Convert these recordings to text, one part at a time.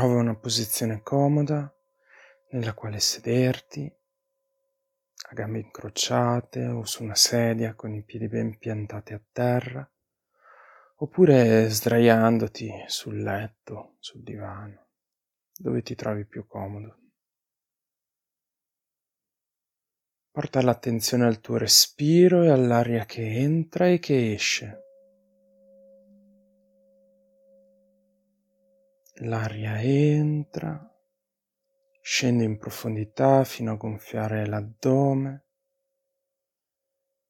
Trova una posizione comoda nella quale sederti a gambe incrociate o su una sedia con i piedi ben piantati a terra, oppure sdraiandoti sul letto, sul divano, dove ti trovi più comodo. Porta l'attenzione al tuo respiro e all'aria che entra e che esce. L'aria entra, scende in profondità fino a gonfiare l'addome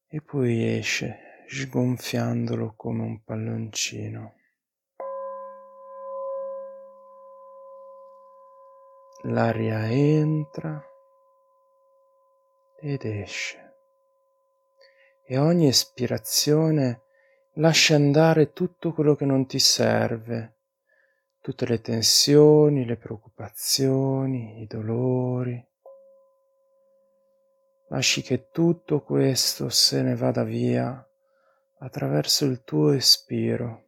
e poi esce sgonfiandolo come un palloncino. L'aria entra ed esce e ogni espirazione lascia andare tutto quello che non ti serve tutte le tensioni, le preoccupazioni, i dolori. Lasci che tutto questo se ne vada via attraverso il tuo espiro.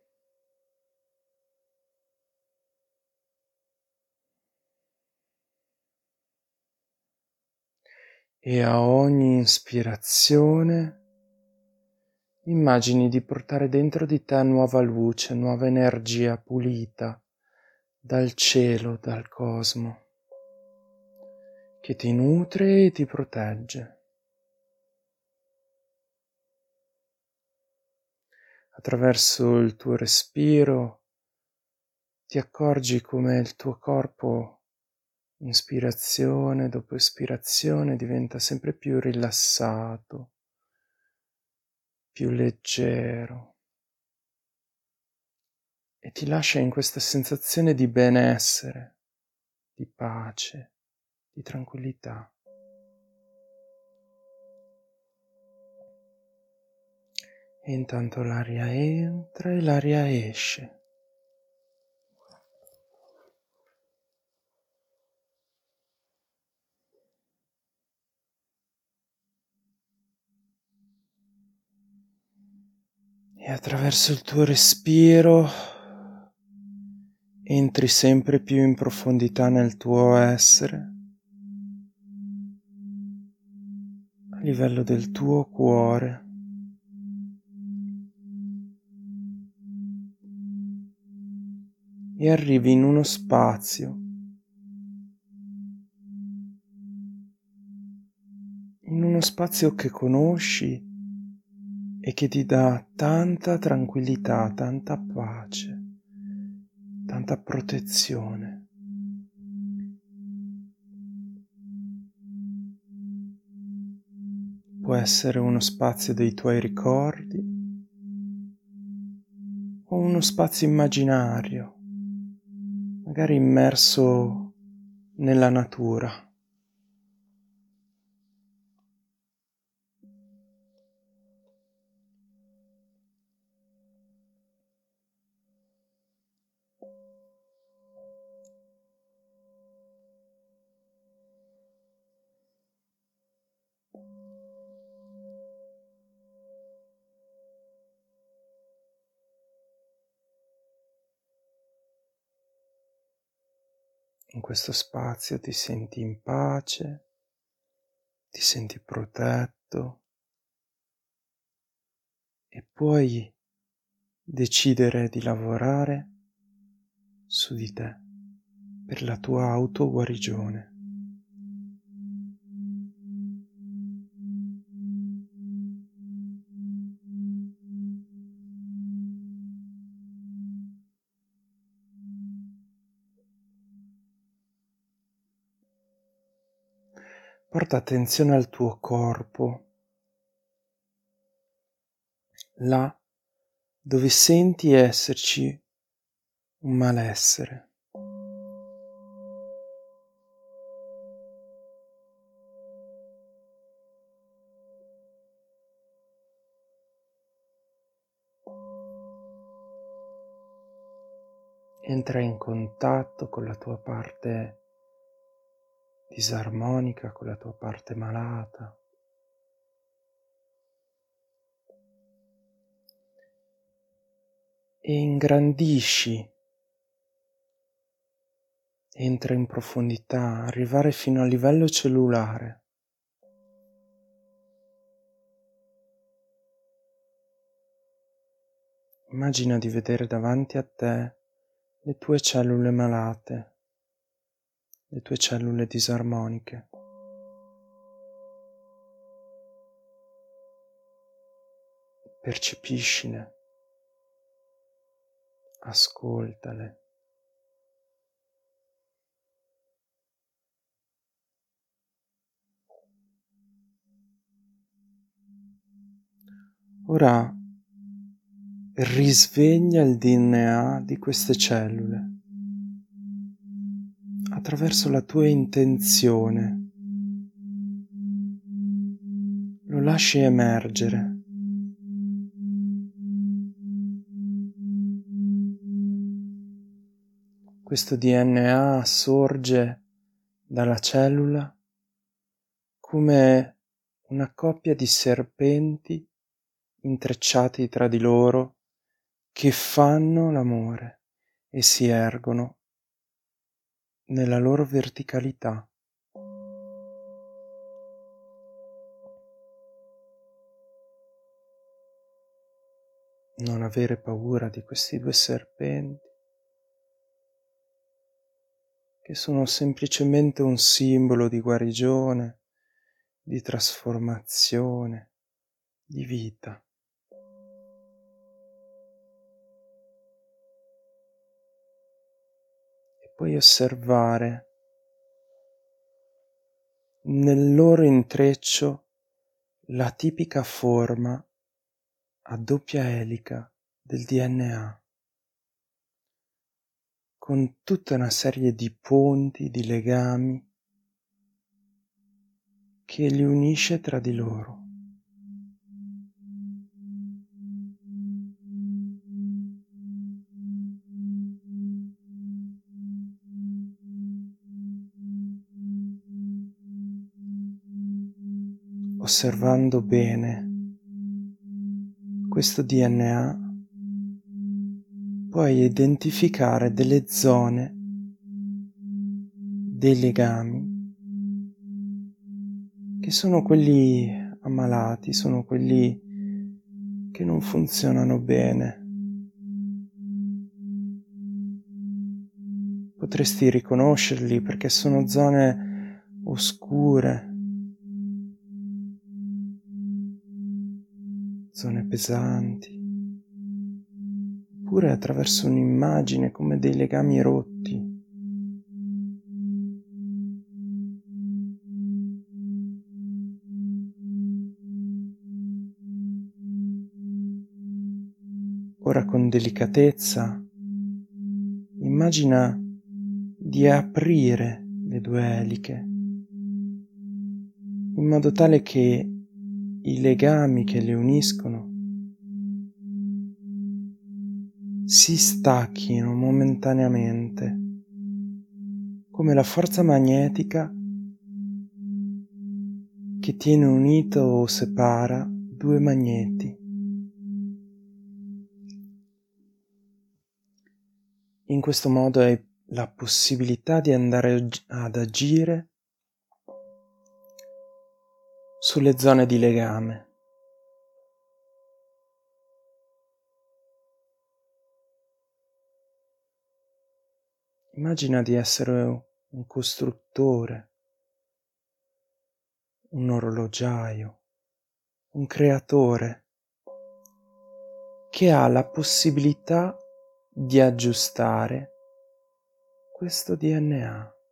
E a ogni ispirazione immagini di portare dentro di te nuova luce, nuova energia pulita dal cielo, dal cosmo, che ti nutre e ti protegge. Attraverso il tuo respiro ti accorgi come il tuo corpo, ispirazione dopo ispirazione, diventa sempre più rilassato, più leggero e ti lascia in questa sensazione di benessere, di pace, di tranquillità. E intanto l'aria entra e l'aria esce. E attraverso il tuo respiro entri sempre più in profondità nel tuo essere, a livello del tuo cuore. E arrivi in uno spazio. In uno spazio che conosci e che ti dà tanta tranquillità, tanta pace tanta protezione. Può essere uno spazio dei tuoi ricordi o uno spazio immaginario, magari immerso nella natura. In questo spazio ti senti in pace, ti senti protetto e puoi decidere di lavorare su di te per la tua autoguarigione. Porta attenzione al tuo corpo, là dove senti esserci un malessere. Entra in contatto con la tua parte disarmonica con la tua parte malata. E ingrandisci entra in profondità, arrivare fino al livello cellulare. Immagina di vedere davanti a te le tue cellule malate, le tue cellule disarmoniche. Percepiscile, ascoltale. Ora risveglia il DNA di queste cellule attraverso la tua intenzione. Lo lasci emergere. Questo DNA sorge dalla cellula come una coppia di serpenti intrecciati tra di loro che fanno l'amore e si ergono nella loro verticalità. Non avere paura di questi due serpenti che sono semplicemente un simbolo di guarigione, di trasformazione, di vita. Puoi osservare nel loro intreccio la tipica forma a doppia elica del DNA, con tutta una serie di ponti, di legami che li unisce tra di loro. Osservando bene questo DNA puoi identificare delle zone, dei legami che sono quelli ammalati, sono quelli che non funzionano bene. Potresti riconoscerli perché sono zone oscure, zone pesanti, oppure attraverso un'immagine come dei legami rotti. Ora con delicatezza immagina di aprire le due eliche in modo tale che i legami che le uniscono si stacchino momentaneamente, come la forza magnetica che tiene unito o separa due magneti. In questo modo hai la possibilità di andare ad agire sulle zone di legame. Immagina di essere un costruttore, un orologiaio, un creatore che ha la possibilità di aggiustare questo DNA.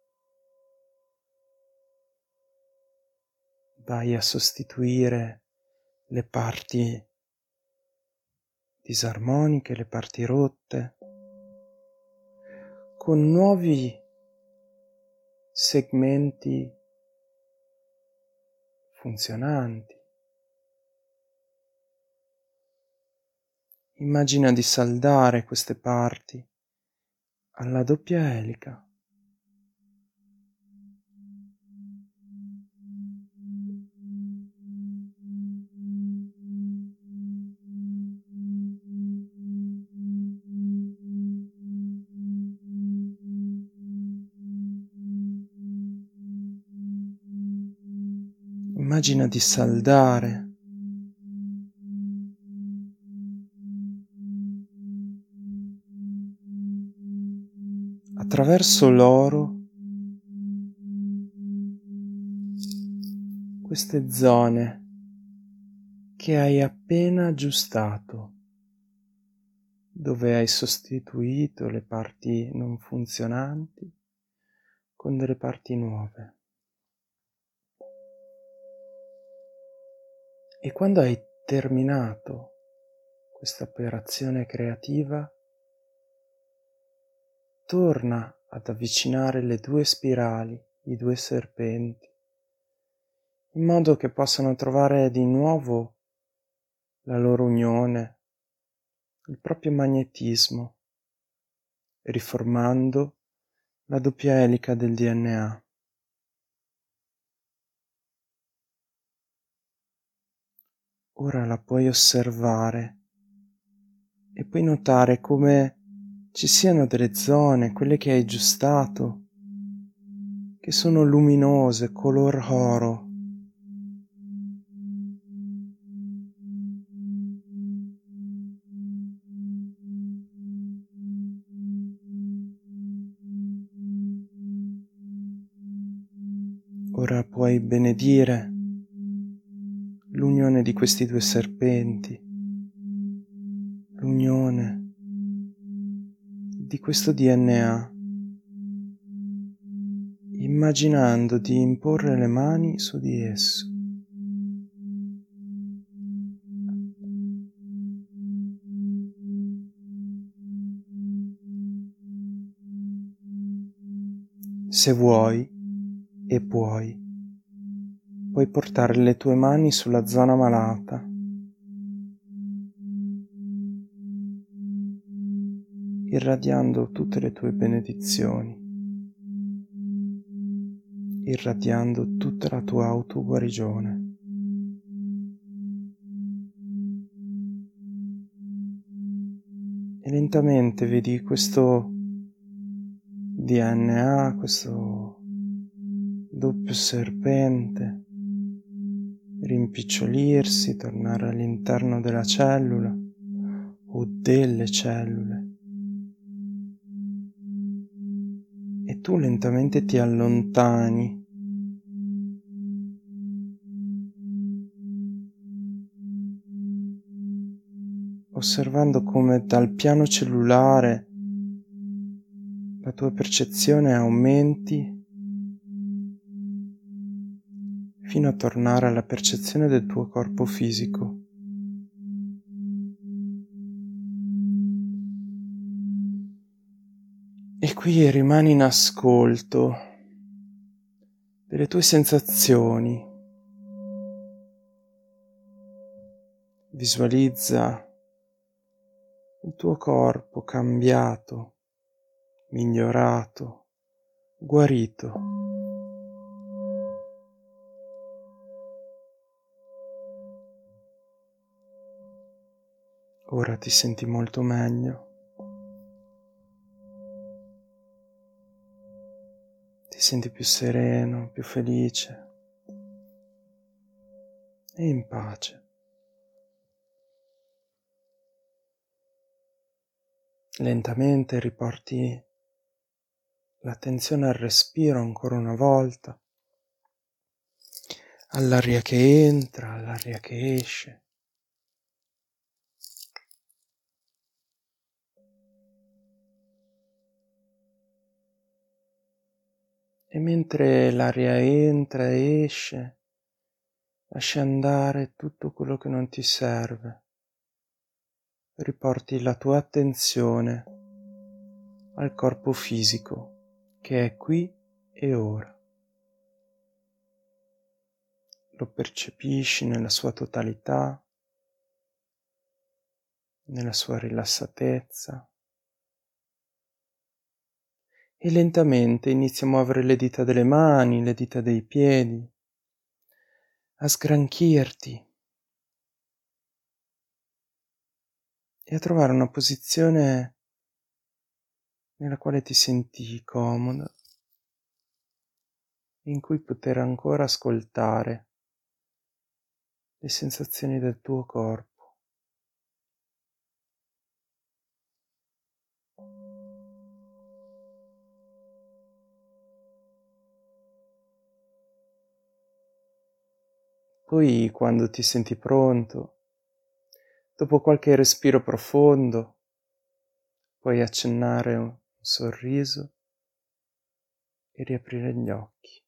Vai a sostituire le parti disarmoniche, le parti rotte, con nuovi segmenti funzionanti. Immagina di saldare queste parti alla doppia elica. Immagina di saldare attraverso l'oro queste zone che hai appena aggiustato, dove hai sostituito le parti non funzionanti con delle parti nuove. E quando hai terminato questa operazione creativa, torna ad avvicinare le due spirali, i due serpenti, in modo che possano trovare di nuovo la loro unione, il proprio magnetismo, riformando la doppia elica del DNA. Ora la puoi osservare e puoi notare come ci siano delle zone, quelle che hai aggiustato, che sono luminose, color oro. Ora puoi benedire l'unione di questi due serpenti, l'unione di questo DNA, immaginando di imporre le mani su di esso. Se vuoi e puoi, puoi portare le tue mani sulla zona malata. Irradiando tutte le tue benedizioni, irradiando tutta la tua autoguarigione. E lentamente vedi questo DNA, questo doppio serpente rimpicciolirsi, tornare all'interno della cellula o delle cellule tu lentamente ti allontani. osservando come dal piano cellulare la tua percezione aumenti fino a tornare alla percezione del tuo corpo fisico. E qui rimani in ascolto delle tue sensazioni. Visualizza il tuo corpo cambiato, migliorato, guarito. Ora ti senti molto meglio. ti senti più sereno, più felice e in pace. Lentamente riporti l'attenzione al respiro ancora una volta, all'aria che entra, all'aria che esce. E mentre l'aria entra e esce, lasci andare tutto quello che non ti serve. Riporti la tua attenzione al corpo fisico che è qui e ora. Lo percepisci nella sua totalità, nella sua rilassatezza e lentamente inizi a muovere le dita delle mani, le dita dei piedi, a sgranchirti. E a trovare una posizione nella quale ti senti comodo, in cui poter ancora ascoltare le sensazioni del tuo corpo. Poi, quando ti senti pronto, dopo qualche respiro profondo, puoi accennare un sorriso e riaprire gli occhi.